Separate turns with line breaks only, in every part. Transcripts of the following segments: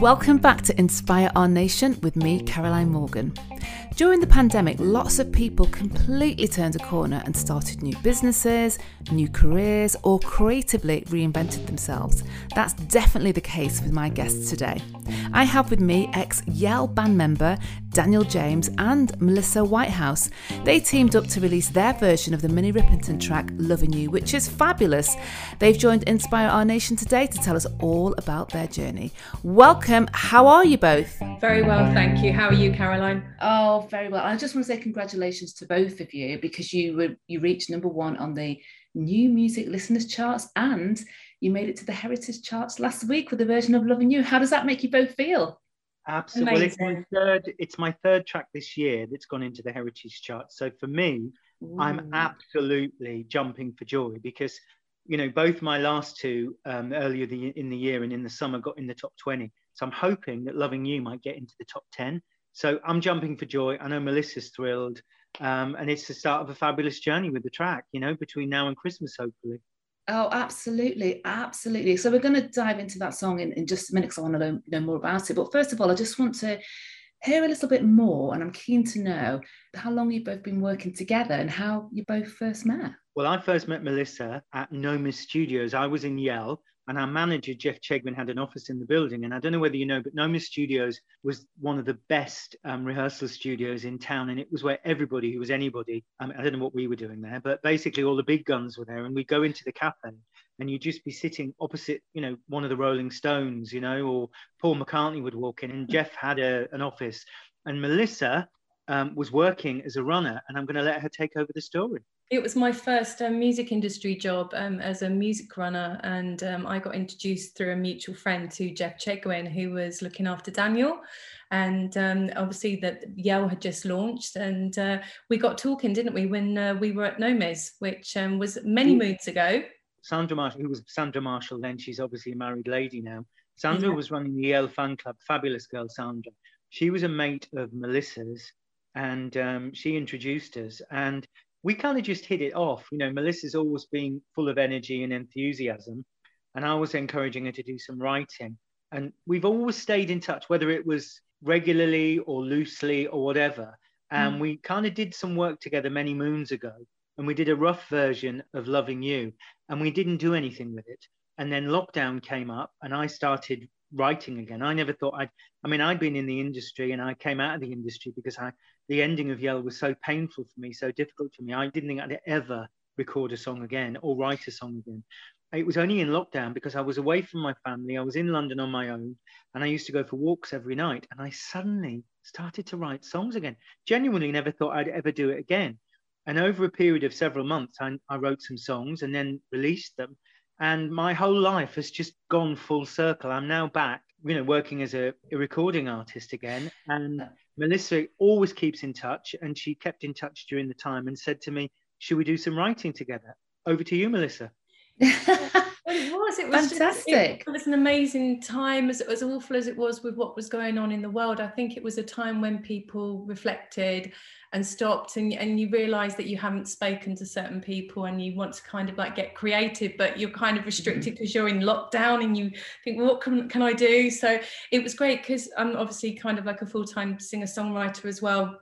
Welcome back to Inspire Our Nation with me, Caroline Morgan. During the pandemic, lots of people completely turned a corner and started new businesses, new careers, or creatively reinvented themselves. That's definitely the case with my guests today. I have with me ex Yell band member Daniel James and Melissa Whitehouse. They teamed up to release their version of the Minnie Riperton track Loving You, which is fabulous. They've joined Inspire Our Nation today to tell us all about their journey. Welcome. How are you both?
Very well, thank you. How are you, Caroline?
Oh, very well. I just want to say congratulations to both of you because you were you reached number one on the new music listeners charts and you made it to the heritage charts last week with the version of Loving You. How does that make you both feel?
Absolutely. Well, it's my third. It's my third track this year that's gone into the heritage charts. So for me, Ooh. I'm absolutely jumping for joy because you know both my last two um, earlier the, in the year and in the summer got in the top 20 so i'm hoping that loving you might get into the top 10 so I'm jumping for joy. I know Melissa's thrilled. Um, and it's the start of a fabulous journey with the track, you know, between now and Christmas, hopefully.
Oh, absolutely. Absolutely. So we're going to dive into that song in, in just a minute because I want to know, know more about it. But first of all, I just want to hear a little bit more. And I'm keen to know how long you've both been working together and how you both first met.
Well, I first met Melissa at Nomis Studios. I was in Yell and our manager, Jeff Chegwin, had an office in the building. And I don't know whether you know, but Nomis Studios was one of the best um, rehearsal studios in town. And it was where everybody who was anybody, um, I don't know what we were doing there, but basically all the big guns were there. And we'd go into the cafe and you'd just be sitting opposite, you know, one of the Rolling Stones, you know, or Paul McCartney would walk in and Jeff had a, an office. And Melissa um, was working as a runner. And I'm going to let her take over the story.
It was my first um, music industry job um, as a music runner, and um, I got introduced through a mutual friend to Jeff Chegwin, who was looking after Daniel. And um, obviously, that Yell had just launched, and uh, we got talking, didn't we, when uh, we were at Nomis, which um, was many moons ago.
Sandra Marshall, who was Sandra Marshall then, she's obviously a married lady now. Sandra yeah. was running the Yell fan club, fabulous girl, Sandra. She was a mate of Melissa's, and um, she introduced us. And we kind of just hit it off. You know, Melissa's always been full of energy and enthusiasm, and I was encouraging her to do some writing. And we've always stayed in touch, whether it was regularly or loosely or whatever. And mm. we kind of did some work together many moons ago, and we did a rough version of Loving You, and we didn't do anything with it. And then lockdown came up, and I started writing again. I never thought I'd, I mean, I'd been in the industry and I came out of the industry because I, the ending of Yell was so painful for me, so difficult for me. I didn't think I'd ever record a song again or write a song again. It was only in lockdown because I was away from my family. I was in London on my own and I used to go for walks every night. And I suddenly started to write songs again. Genuinely never thought I'd ever do it again. And over a period of several months, I, I wrote some songs and then released them and my whole life has just gone full circle. I'm now back, you know, working as a, a, recording artist again. And Melissa always keeps in touch, and she kept in touch during the time and said to me, "Should we do some writing together?" Over to you, Melissa.
it was. It was fantastic. Just, it, was an amazing time, as, as awful as it was with what was going on in the world. I think it was a time when people reflected and stopped, and, and you realise that you haven't spoken to certain people, and you want to kind of like get creative, but you're kind of restricted because mm-hmm. you're in lockdown, and you think, well, what can can I do? So it was great because I'm obviously kind of like a full time singer songwriter as well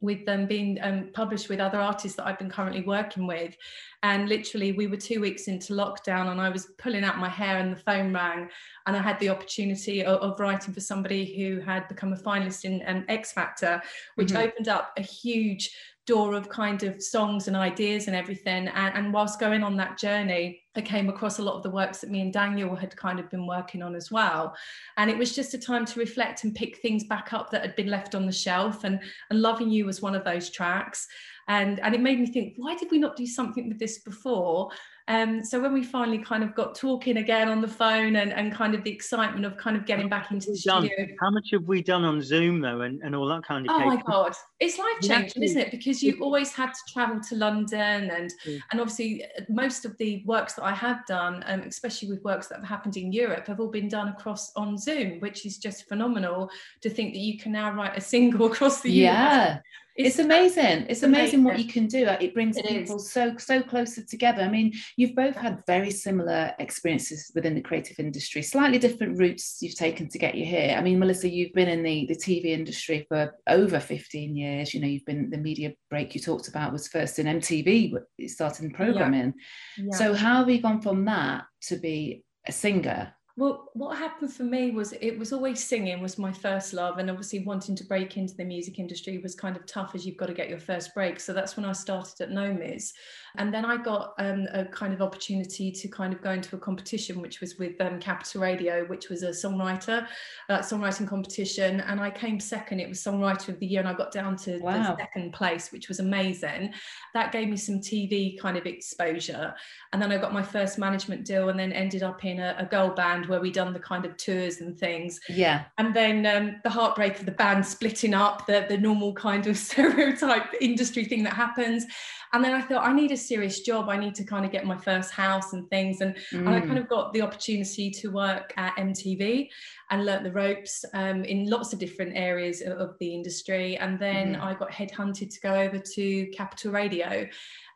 with them being um, published with other artists that I've been currently working with. And literally, we were two weeks into lockdown, and I was pulling out my hair, and the phone rang. And I had the opportunity of, of writing for somebody who had become a finalist in um, X Factor, which mm-hmm. opened up a huge door of kind of songs and ideas and everything. And, and whilst going on that journey, I came across a lot of the works that me and Daniel had kind of been working on as well. And it was just a time to reflect and pick things back up that had been left on the shelf. And, and Loving You was one of those tracks. And, and it made me think, why did we not do something with this before? Um, so when we finally kind of got talking again on the phone and, and kind of the excitement of kind of getting back into the studio.
How much have we done on Zoom though and, and all that kind of
Oh my God. It's life changing, isn't it? Because you've always had to travel to London and mm. and obviously uh, most of the works that I have done, um, especially with works that have happened in Europe, have all been done across on Zoom, which is just phenomenal to think that you can now write a single across the
yeah. US it's, it's amazing. It's amazing, amazing, what you can do. Uh, it brings it people is. so so closer together. I mean, you've both had very similar experiences within the creative industry, slightly different routes you've taken to get you here. I mean, Melissa, you've been in the, the TV industry for over 15 years. You know, you've been the media break you talked about was first in MTV, starting programming. Yeah. Yeah. So how have you gone from that to be a singer
well, what happened for me was it was always singing was my first love, and obviously wanting to break into the music industry was kind of tough as you've got to get your first break. So that's when I started at Nomis, and then I got um, a kind of opportunity to kind of go into a competition, which was with um, Capital Radio, which was a songwriter uh, songwriting competition, and I came second. It was Songwriter of the Year, and I got down to wow. the second place, which was amazing. That gave me some TV kind of exposure, and then I got my first management deal, and then ended up in a, a girl band where we done the kind of tours and things.
Yeah.
And then um, the heartbreak of the band splitting up, the, the normal kind of stereotype industry thing that happens. And then I thought, I need a serious job. I need to kind of get my first house and things. And, mm. and I kind mm. of got the opportunity to work at MTV and learnt the ropes um, in lots of different areas of, the industry. And then mm. I got headhunted to go over to Capital Radio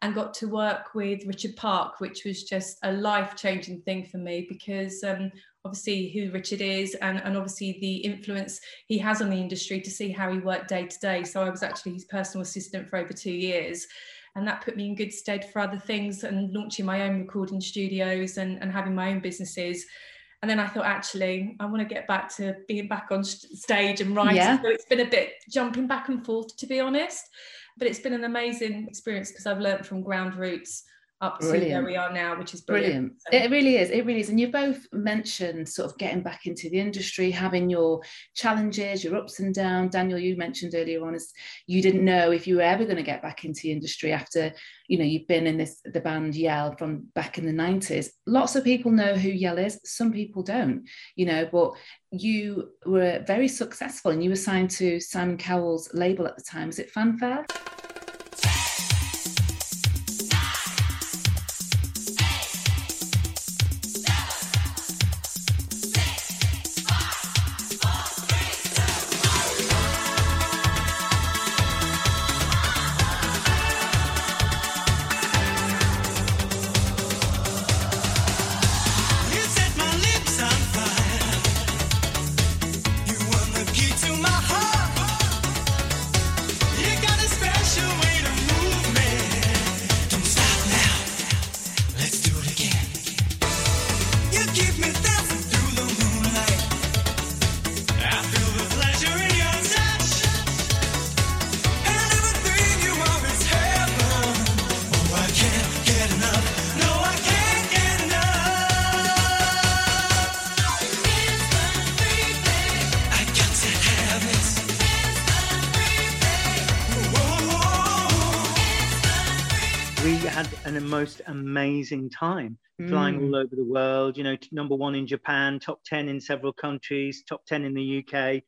and got to work with Richard Park, which was just a life changing thing for me because um, obviously who Richard is and, and obviously the influence he has on the industry to see how he worked day to day. So I was actually his personal assistant for over two years. And that put me in good stead for other things and launching my own recording studios and, and having my own businesses. And then I thought, actually, I want to get back to being back on stage and writing. Yeah. So it's been a bit jumping back and forth, to be honest. But it's been an amazing experience because I've learned from ground roots up to where we are now, which is brilliant.
brilliant. It really is. It really is. And you both mentioned sort of getting back into the industry, having your challenges, your ups and downs. Daniel, you mentioned earlier on is you didn't know if you were ever going to get back into the industry after, you know, you've been in this the band Yell from back in the 90s. Lots of people know who Yell is, some people don't, you know, but you were very successful and you were signed to Simon Cowell's label at the time. Was it Fanfare?
Most amazing time flying all mm. over the world. You know, number one in Japan, top 10 in several countries, top 10 in the UK.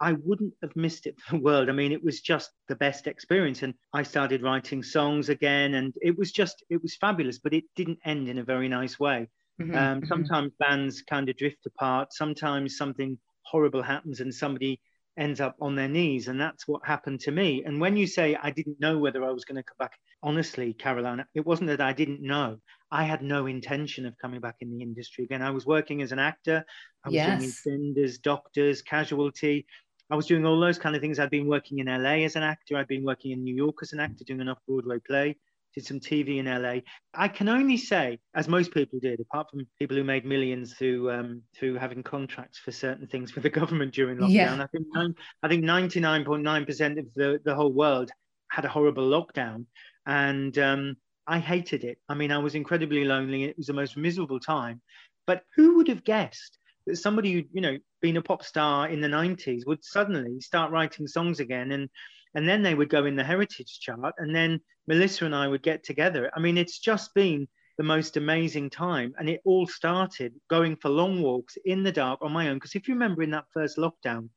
I wouldn't have missed it for the world. I mean, it was just the best experience. And I started writing songs again, and it was just, it was fabulous, but it didn't end in a very nice way. Mm-hmm, um, mm-hmm. Sometimes bands kind of drift apart. Sometimes something horrible happens and somebody ends up on their knees. And that's what happened to me. And when you say I didn't know whether I was going to come back, honestly, Caroline, it wasn't that I didn't know. I had no intention of coming back in the industry again. I was working as an actor, I was yes. doing EastEnders, doctors, casualty. I was doing all those kind of things. I'd been working in LA as an actor. I'd been working in New York as an actor, doing an off-Broadway play. Did some TV in LA. I can only say, as most people did, apart from people who made millions through um, through having contracts for certain things with the government during lockdown. Yeah. I think I think ninety nine point nine percent of the the whole world had a horrible lockdown, and um, I hated it. I mean, I was incredibly lonely. It was the most miserable time. But who would have guessed that somebody who, you know, been a pop star in the 90s would suddenly start writing songs again and and then they would go in the heritage chart and then Melissa and I would get together. I mean, it's just been the most amazing time. And it all started going for long walks in the dark on my own. Because if you remember in that first lockdown,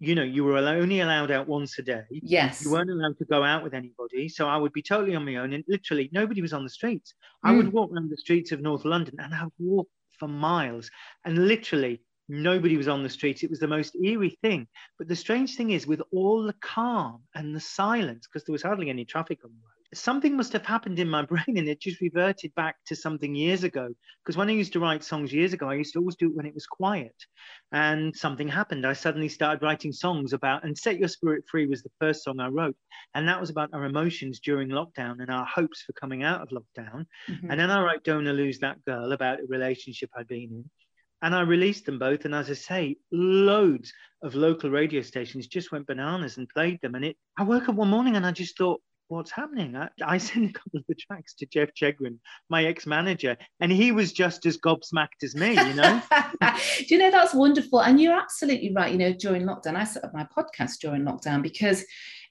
you know, you were only allowed out once a day.
Yes.
You weren't allowed to go out with anybody. So I would be totally on my own. And literally, nobody was on the streets. Mm. I would hmm. walk around the streets of North London and I would walk for miles. And literally, Nobody was on the streets. It was the most eerie thing. But the strange thing is, with all the calm and the silence, because there was hardly any traffic on the road, something must have happened in my brain and it just reverted back to something years ago. Because when I used to write songs years ago, I used to always do it when it was quiet. And something happened. I suddenly started writing songs about, and Set Your Spirit Free was the first song I wrote. And that was about our emotions during lockdown and our hopes for coming out of lockdown. Mm-hmm. And then I wrote Don't Lose That Girl about a relationship I'd been in and I released them both. And as I say, loads of local radio stations just went bananas and played them. And it, I woke up one morning and I just thought, what's happening? I, I sent a couple of the tracks to Jeff Chegwin, my ex-manager, and he was just as gobsmacked as me, you know?
Do you know, that's wonderful. And you're absolutely right. You know, during lockdown, I set up my podcast during lockdown because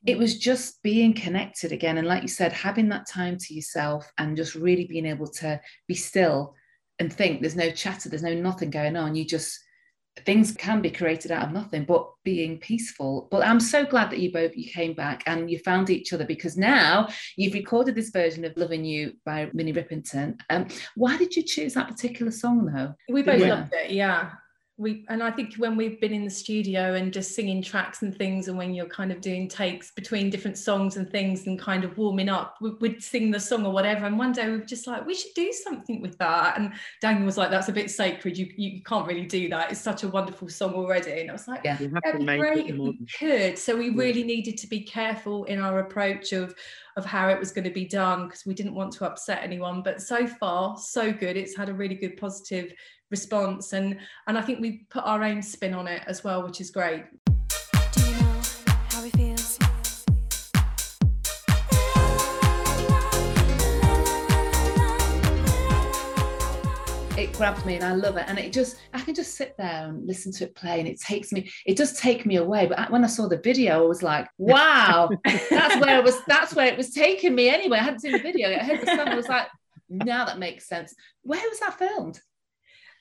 it was just being connected again. And like you said, having that time to yourself and just really being able to be still and think there's no chatter, there's no nothing going on. You just things can be created out of nothing but being peaceful. But i'm so glad that you both you came back and you found each other because now you've recorded this version of loving you by minnie riperton um, why did you choose that particular song though?
We both yeah. loved it yeah we and I think when we've been in the studio and just singing tracks and things, and when you're kind of doing takes between different songs and things and kind of warming up, we, would sing the song or whatever. And one day we were just like, we should do something with that. And Daniel was like, that's a bit sacred. You you can't really do that. It's such a wonderful song already. And I was like, yeah, that'd be great if we could. So we really needed to be careful in our approach of of how it was going to be done because we didn't want to upset anyone. But so far, so good. It's had a really good positive response and and I think we put our own spin on it as well, which is great.
It grabs me and I love it. And it just, I can just sit there and listen to it play and it takes me, it does take me away. But when I saw the video, I was like, wow, that's where it was, that's where it was taking me anyway. I hadn't seen the video. I heard the song. I was like, now that makes sense. Where was that filmed?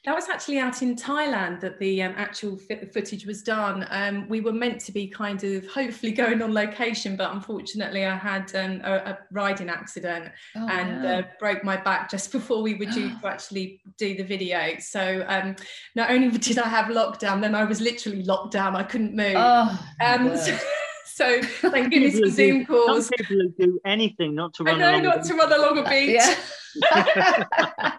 That was actually out in Thailand that the um, actual footage was done. Um, we were meant to be kind of hopefully going on location, but unfortunately, I had um, a, a, riding accident oh, and uh, broke my back just before we were due to actually do the video. So um, not only did I have lockdown, then I was literally locked down. I couldn't move. Oh, um, So thank goodness for Zoom calls.
Some people do anything not to run.
I know, not to run along a beach. Yeah.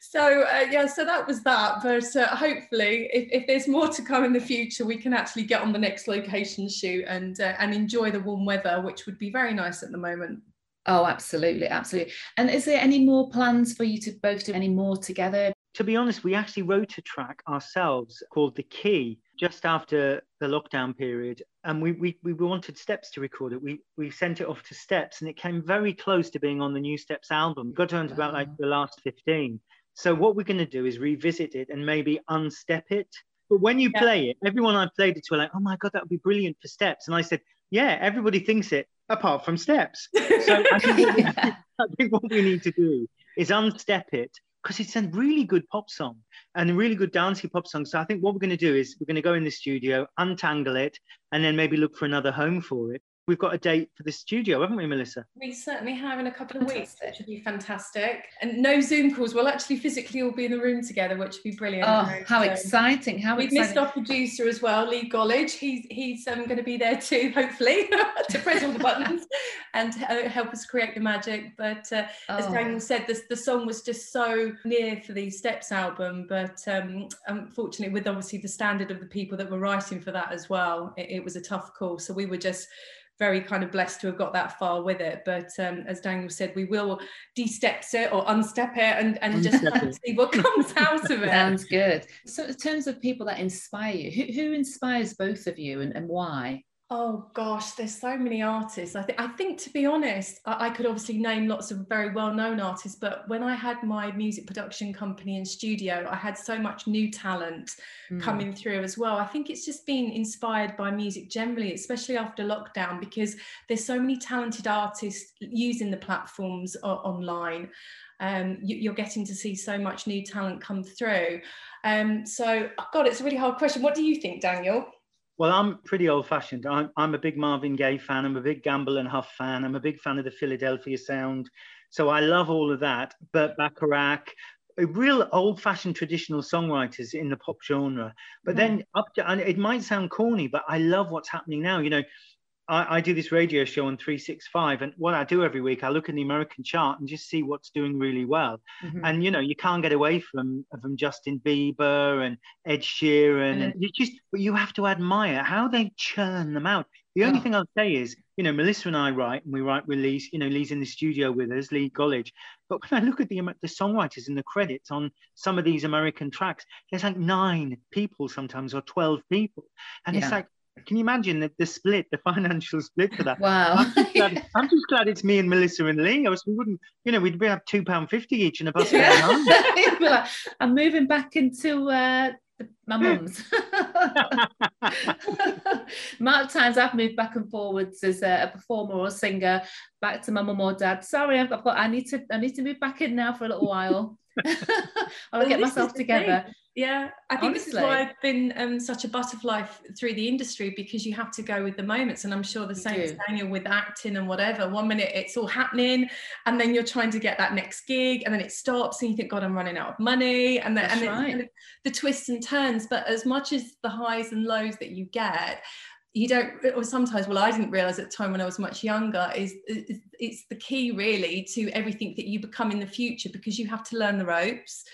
so uh, yeah, so that was that. But uh, hopefully, if, if, there's more to come in the future, we can actually get on the next location shoot and uh, and enjoy the warm weather, which would be very nice at the moment.
Oh, absolutely, absolutely. And is there any more plans for you to both do any more together?
To be honest, we actually wrote a track ourselves called The Key just after the lockdown period and we, we, we wanted Steps to record it. We, we sent it off to Steps and it came very close to being on the new Steps album. We got to about like the last 15. So what we're going to do is revisit it and maybe unstep it. But when you yeah. play it, everyone I played it to were like, oh my God, that would be brilliant for Steps. And I said, yeah, everybody thinks it apart from Steps. So I think, we, I think what we need to do is unstep it because it's a really good pop song and a really good dancey pop song. So I think what we're going to do is we're going to go in the studio, untangle it, and then maybe look for another home for it we've got a date for the studio, haven't we, Melissa?
We certainly have in a couple of fantastic. weeks, which should be fantastic. And no Zoom calls. We'll actually physically all be in the room together, which would be brilliant.
Oh, how um, exciting! How
we've
exciting.
missed our producer as well, Lee Gollage. He's he's um, going to be there too, hopefully, to press all the buttons and uh, help us create the magic. But uh, oh. as Daniel said, this, the song was just so near for the Steps album, but um, unfortunately, with obviously the standard of the people that were writing for that as well, it, it was a tough call. So we were just very kind of blessed to have got that far with it. But um, as Daniel said, we will de-step it or unstep it and, and just see what comes out of it.
Sounds good. So in terms of people that inspire you, who, who inspires both of you and, and why?
Oh gosh, there's so many artists. I think I think to be honest, I, I could obviously name lots of very well-known artists, but when I had my music production company and studio, I had so much new talent mm. coming through as well. I think it's just been inspired by music generally, especially after lockdown, because there's so many talented artists using the platforms o- online. Um, you, are getting to see so much new talent come through. Um, so, God, it's a really hard question. What do you think, Daniel?
Well, I'm pretty old fashioned. I'm, I'm a big Marvin Gaye fan. I'm a big Gamble and Huff fan. I'm a big fan of the Philadelphia sound. So I love all of that. Burt Bacharach, real old-fashioned traditional songwriters in the pop genre. But mm. then up to, and it might sound corny, but I love what's happening now. You know, I, I, do this radio show on 365 and what i do every week i look in the american chart and just see what's doing really well mm-hmm. and you know you can't get away from from justin bieber and ed sheeran mm-hmm. and you just but you have to admire how they churn them out the only oh. thing i'll say is you know melissa and i write and we write with lee you know lee's in the studio with us lee Gollidge but when i look at the the songwriters and the credits on some of these american tracks there's like nine people sometimes or 12 people and yeah. it's like can you imagine the, the split, the financial split for that?
Wow.
I'm just, glad, I'm just glad it's me and Melissa and Lee. I was, we wouldn't, you know, we'd be have two pound fifty each in a bus.
like, I'm moving back into uh, my mum's. Mark times I've moved back and forwards as a, a, performer or a singer, back to my mum or dad. Sorry, I've got. I need to. I need to move back in now for a little while. I'll well, get myself together.
Yeah, I think Honestly. this is why I've been um, such a butterfly through the industry because you have to go with the moments. And I'm sure the same as Daniel with acting and whatever. One minute it's all happening, and then you're trying to get that next gig, and then it stops, and you think, God, I'm running out of money. And, then, and right. the twists and turns. But as much as the highs and lows that you get, you don't or sometimes well i didn't realize at the time when i was much younger is, is, it's the key really to everything that you become in the future because you have to learn the ropes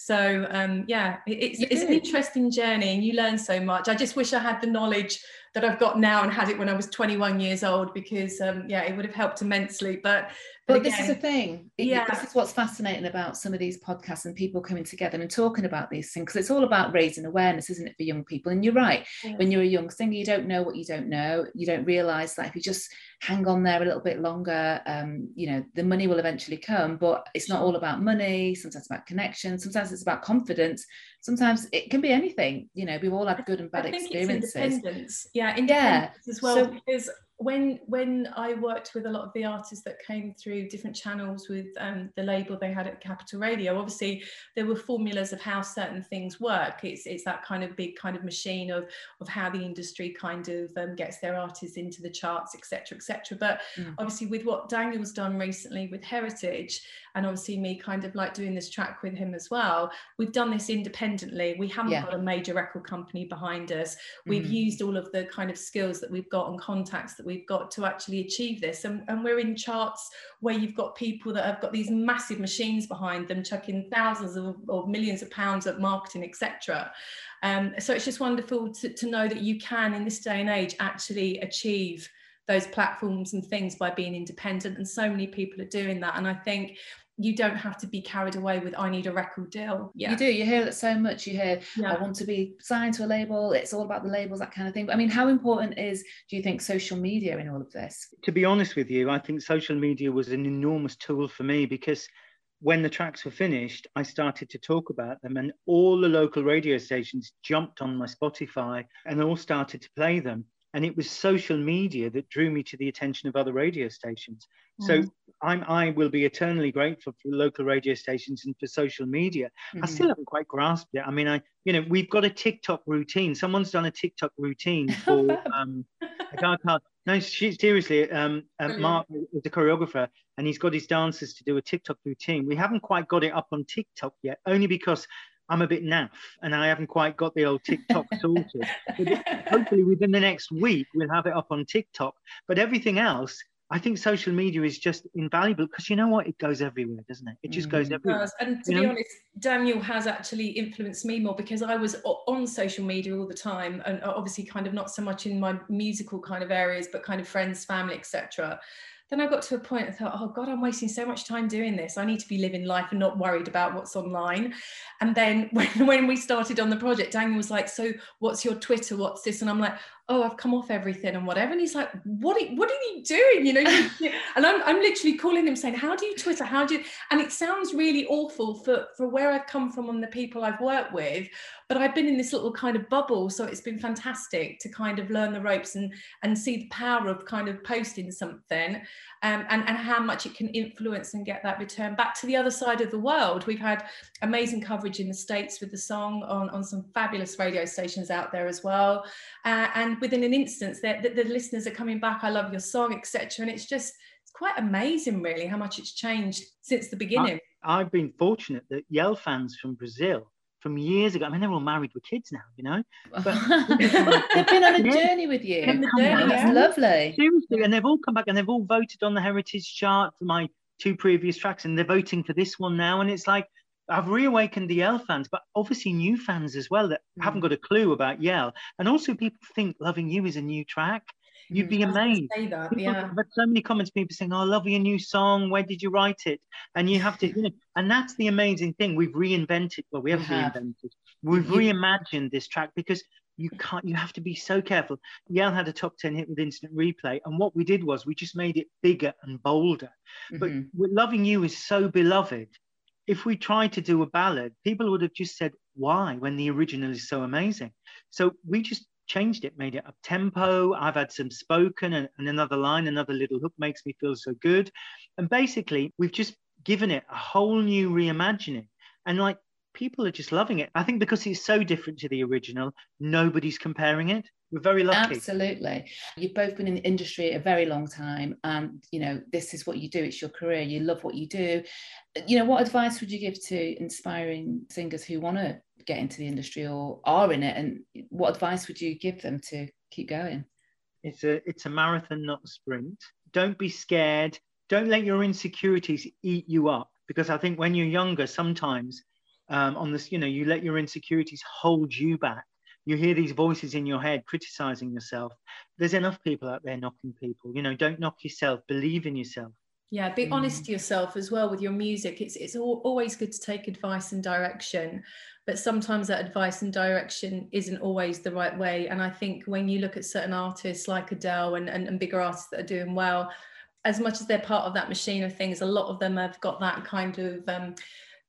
so um, yeah it's, it's an interesting journey and you learn so much i just wish i had the knowledge that I've got now and had it when I was 21 years old because um, yeah, it would have helped immensely. But
but, again, this is the thing. Yeah, this is what's fascinating about some of these podcasts and people coming together and talking about these things because it's all about raising awareness, isn't it, for young people? And you're right. Yeah. When you're a young singer, you don't know what you don't know. You don't realize that if you just hang on there a little bit longer, um, you know, the money will eventually come. But it's not all about money. Sometimes it's about connection. Sometimes it's about confidence sometimes it can be anything you know we've all had good and bad experiences
independence yeah independence yeah. as well so, because when when I worked with a lot of the artists that came through different channels with um, the label they had at Capital Radio, obviously there were formulas of how certain things work. It's it's that kind of big kind of machine of of how the industry kind of um, gets their artists into the charts, etc., etc. But mm. obviously with what Daniel's done recently with Heritage, and obviously me kind of like doing this track with him as well, we've done this independently. We haven't yeah. got a major record company behind us. We've mm. used all of the kind of skills that we've got and contacts that we've got to actually achieve this. And, and we're in charts where you've got people that have got these massive machines behind them, chucking thousands of, or millions of pounds at marketing, etc. Um, so it's just wonderful to, to know that you can, in this day and age, actually achieve those platforms and things by being independent and so many people are doing that and i think you don't have to be carried away with I need a record deal.
Yeah. You do. You hear it so much. You hear yeah. I want to be signed to a label. It's all about the labels, that kind of thing. But I mean, how important is do you think social media in all of this?
To be honest with you, I think social media was an enormous tool for me because when the tracks were finished, I started to talk about them, and all the local radio stations jumped on my Spotify and all started to play them. And it was social media that drew me to the attention of other radio stations. So mm. I'm, I will be eternally grateful for local radio stations and for social media. Mm-hmm. I still haven't quite grasped it. I mean, I, you know, we've got a TikTok routine. Someone's done a TikTok routine for um, a guy called, no, she, seriously, um, uh, Mark is a choreographer and he's got his dancers to do a TikTok routine. We haven't quite got it up on TikTok yet, only because I'm a bit naff and I haven't quite got the old TikTok sorted. But hopefully, within the next week, we'll have it up on TikTok. But everything else, I think social media is just invaluable because you know what? It goes everywhere, doesn't it? It just goes mm. everywhere.
And to you be know? honest, Daniel has actually influenced me more because I was on social media all the time and obviously kind of not so much in my musical kind of areas, but kind of friends, family, etc then I got to a point I thought, oh God, I'm wasting so much time doing this. I need to be living life and not worried about what's online. And then when, when we started on the project, Daniel was like, so what's your Twitter? What's this? And I'm like, oh, I've come off everything and whatever. And he's like, what are, what are you doing? You know, and I'm, I'm literally calling him saying, how do you Twitter? How do you, and it sounds really awful for, for where I've come from and the people I've worked with, but I've been in this little kind of bubble. So it's been fantastic to kind of learn the ropes and, and see the power of kind of posting something um, and, and how much it can influence and get that return back to the other side of the world. We've had amazing coverage in the States with the song on, on some fabulous radio stations out there as well. Uh, and within an instance that the, the, listeners are coming back i love your song etc and it's just it's quite amazing really how much it's changed since the beginning
I've been fortunate that Yell fans from Brazil from years ago. I mean, they're all married with kids now, you know.
But they've been on a journey with you. Journey, That's lovely.
Seriously, and they've all come back and they've all voted on the heritage chart for my two previous tracks, and they're voting for this one now. And it's like I've reawakened the Yell fans, but obviously new fans as well that mm. haven't got a clue about Yell. And also people think Loving You is a new track. You'd be amazed.
Say that, people, yeah.
I've had so many comments, people saying, "Oh, I love your new song. Where did you write it?" And you have to, you know, and that's the amazing thing. We've reinvented. Well, we haven't have. reinvented. We've you, reimagined this track because you can't. You have to be so careful. Yell had a top ten hit with instant replay, and what we did was we just made it bigger and bolder. Mm-hmm. But "Loving You" is so beloved. If we tried to do a ballad, people would have just said, "Why?" When the original is so amazing. So we just changed it, made it up tempo. I've had some spoken and, and another line, another little hook makes me feel so good. And basically, we've just given it a whole new reimagining. And like people are just loving it. I think because it's so different to the original, nobody's comparing it. We're very lucky.
Absolutely. You've both been in the industry a very long time and you know this is what you do. It's your career. You love what you do. You know what advice would you give to inspiring singers who want to get into the industry or are in it? And what advice would you give them to keep going?
It's a it's a marathon not a sprint. Don't be scared. Don't let your insecurities eat you up because i think when you're younger sometimes um, on this you know you let your insecurities hold you back you hear these voices in your head criticizing yourself. There's enough people out there knocking people. You know don't knock yourself. Believe in yourself.
Yeah be mm. honest to yourself as well with your music. It's it's always good to take advice and direction but sometimes that advice and direction isn't always the right way. And i think when you look at certain artists like adele and, and, and bigger artists that are doing well as much as they're part of that machine of things a lot of them have got that kind of um,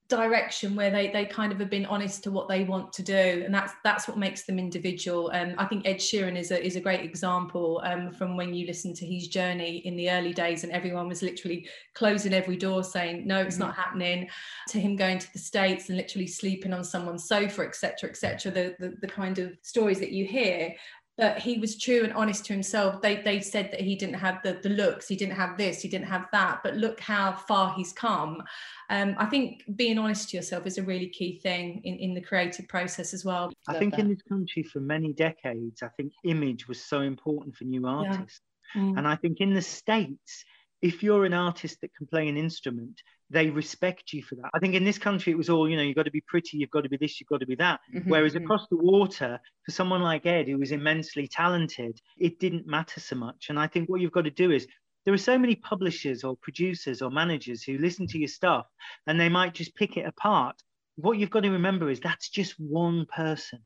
direction where they they kind of have been honest to what they want to do. And that's that's what makes them individual. And um, i think ed sheeran is a is a great example um, from when you listen to his journey in the early days and everyone was literally closing every door saying no it's mm-hmm. not happening. To him going to the states and literally sleeping on someone's sofa etc etc the, the the kind of stories that you hear but he was true and honest to himself. They they said that he didn't have the the looks, he didn't have this, he didn't have that, but look how far he's come. Um, I think being honest to yourself is a really key thing in, in the creative process as well.
I Love think that. in this country for many decades, I think image was so important for new artists. Yeah. Mm. And I think in the States, if you're an artist that can play an instrument, they respect you for that. I think in this country, it was all, you know, you've got to be pretty, you've got to be this, you've got to be that. Mm-hmm, Whereas mm-hmm. across the water, for someone like Ed, who was immensely talented, it didn't matter so much. And I think what you've got to do is, there are so many publishers or producers or managers who listen to your stuff and they might just pick it apart. What you've got to remember is that's just one person.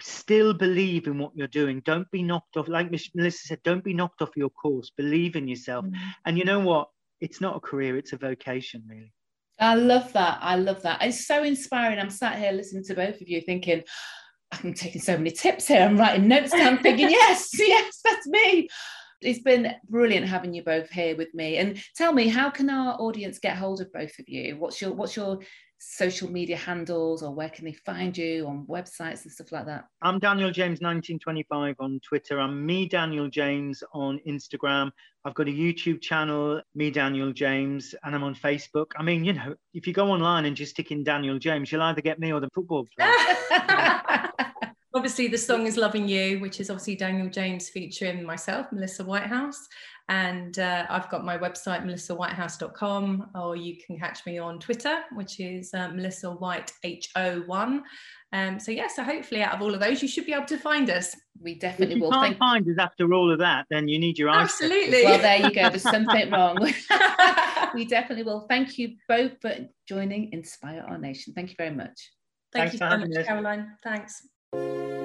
Still believe in what you're doing. Don't be knocked off. Like Melissa said, don't be knocked off your course. Believe in yourself. Mm-hmm. And you know what? It's not a career, it's a vocation, really.
I love that. I love that. It's so inspiring. I'm sat here listening to both of you thinking, I'm taking so many tips here. I'm writing notes down, thinking, yes, yes, that's me. It's been brilliant having you both here with me. And tell me, how can our audience get hold of both of you? What's your what's your social media handles or where can they find you on websites and stuff like that?
I'm Daniel James 1925 on Twitter. I'm me Daniel James on Instagram. I've got a YouTube channel, me Daniel James, and I'm on Facebook. I mean, you know, if you go online and just stick in Daniel James, you'll either get me or the football player.
obviously the song is loving you which is obviously daniel james featuring myself melissa whitehouse and uh, I've got my website, melissawhitehouse.com, or you can catch me on Twitter, which is uh, Melissa White H01. Um, so, yeah, so hopefully out of all of those, you should be able to find us.
We definitely
if you
will.
can't Thank- find us after all of that, then you need your eyes.
Absolutely.
Well, there you go. There's something wrong. we definitely will. Thank you both for joining Inspire Our Nation. Thank you very much.
Thank Thanks you so much, Caroline. Thanks.
Thank you.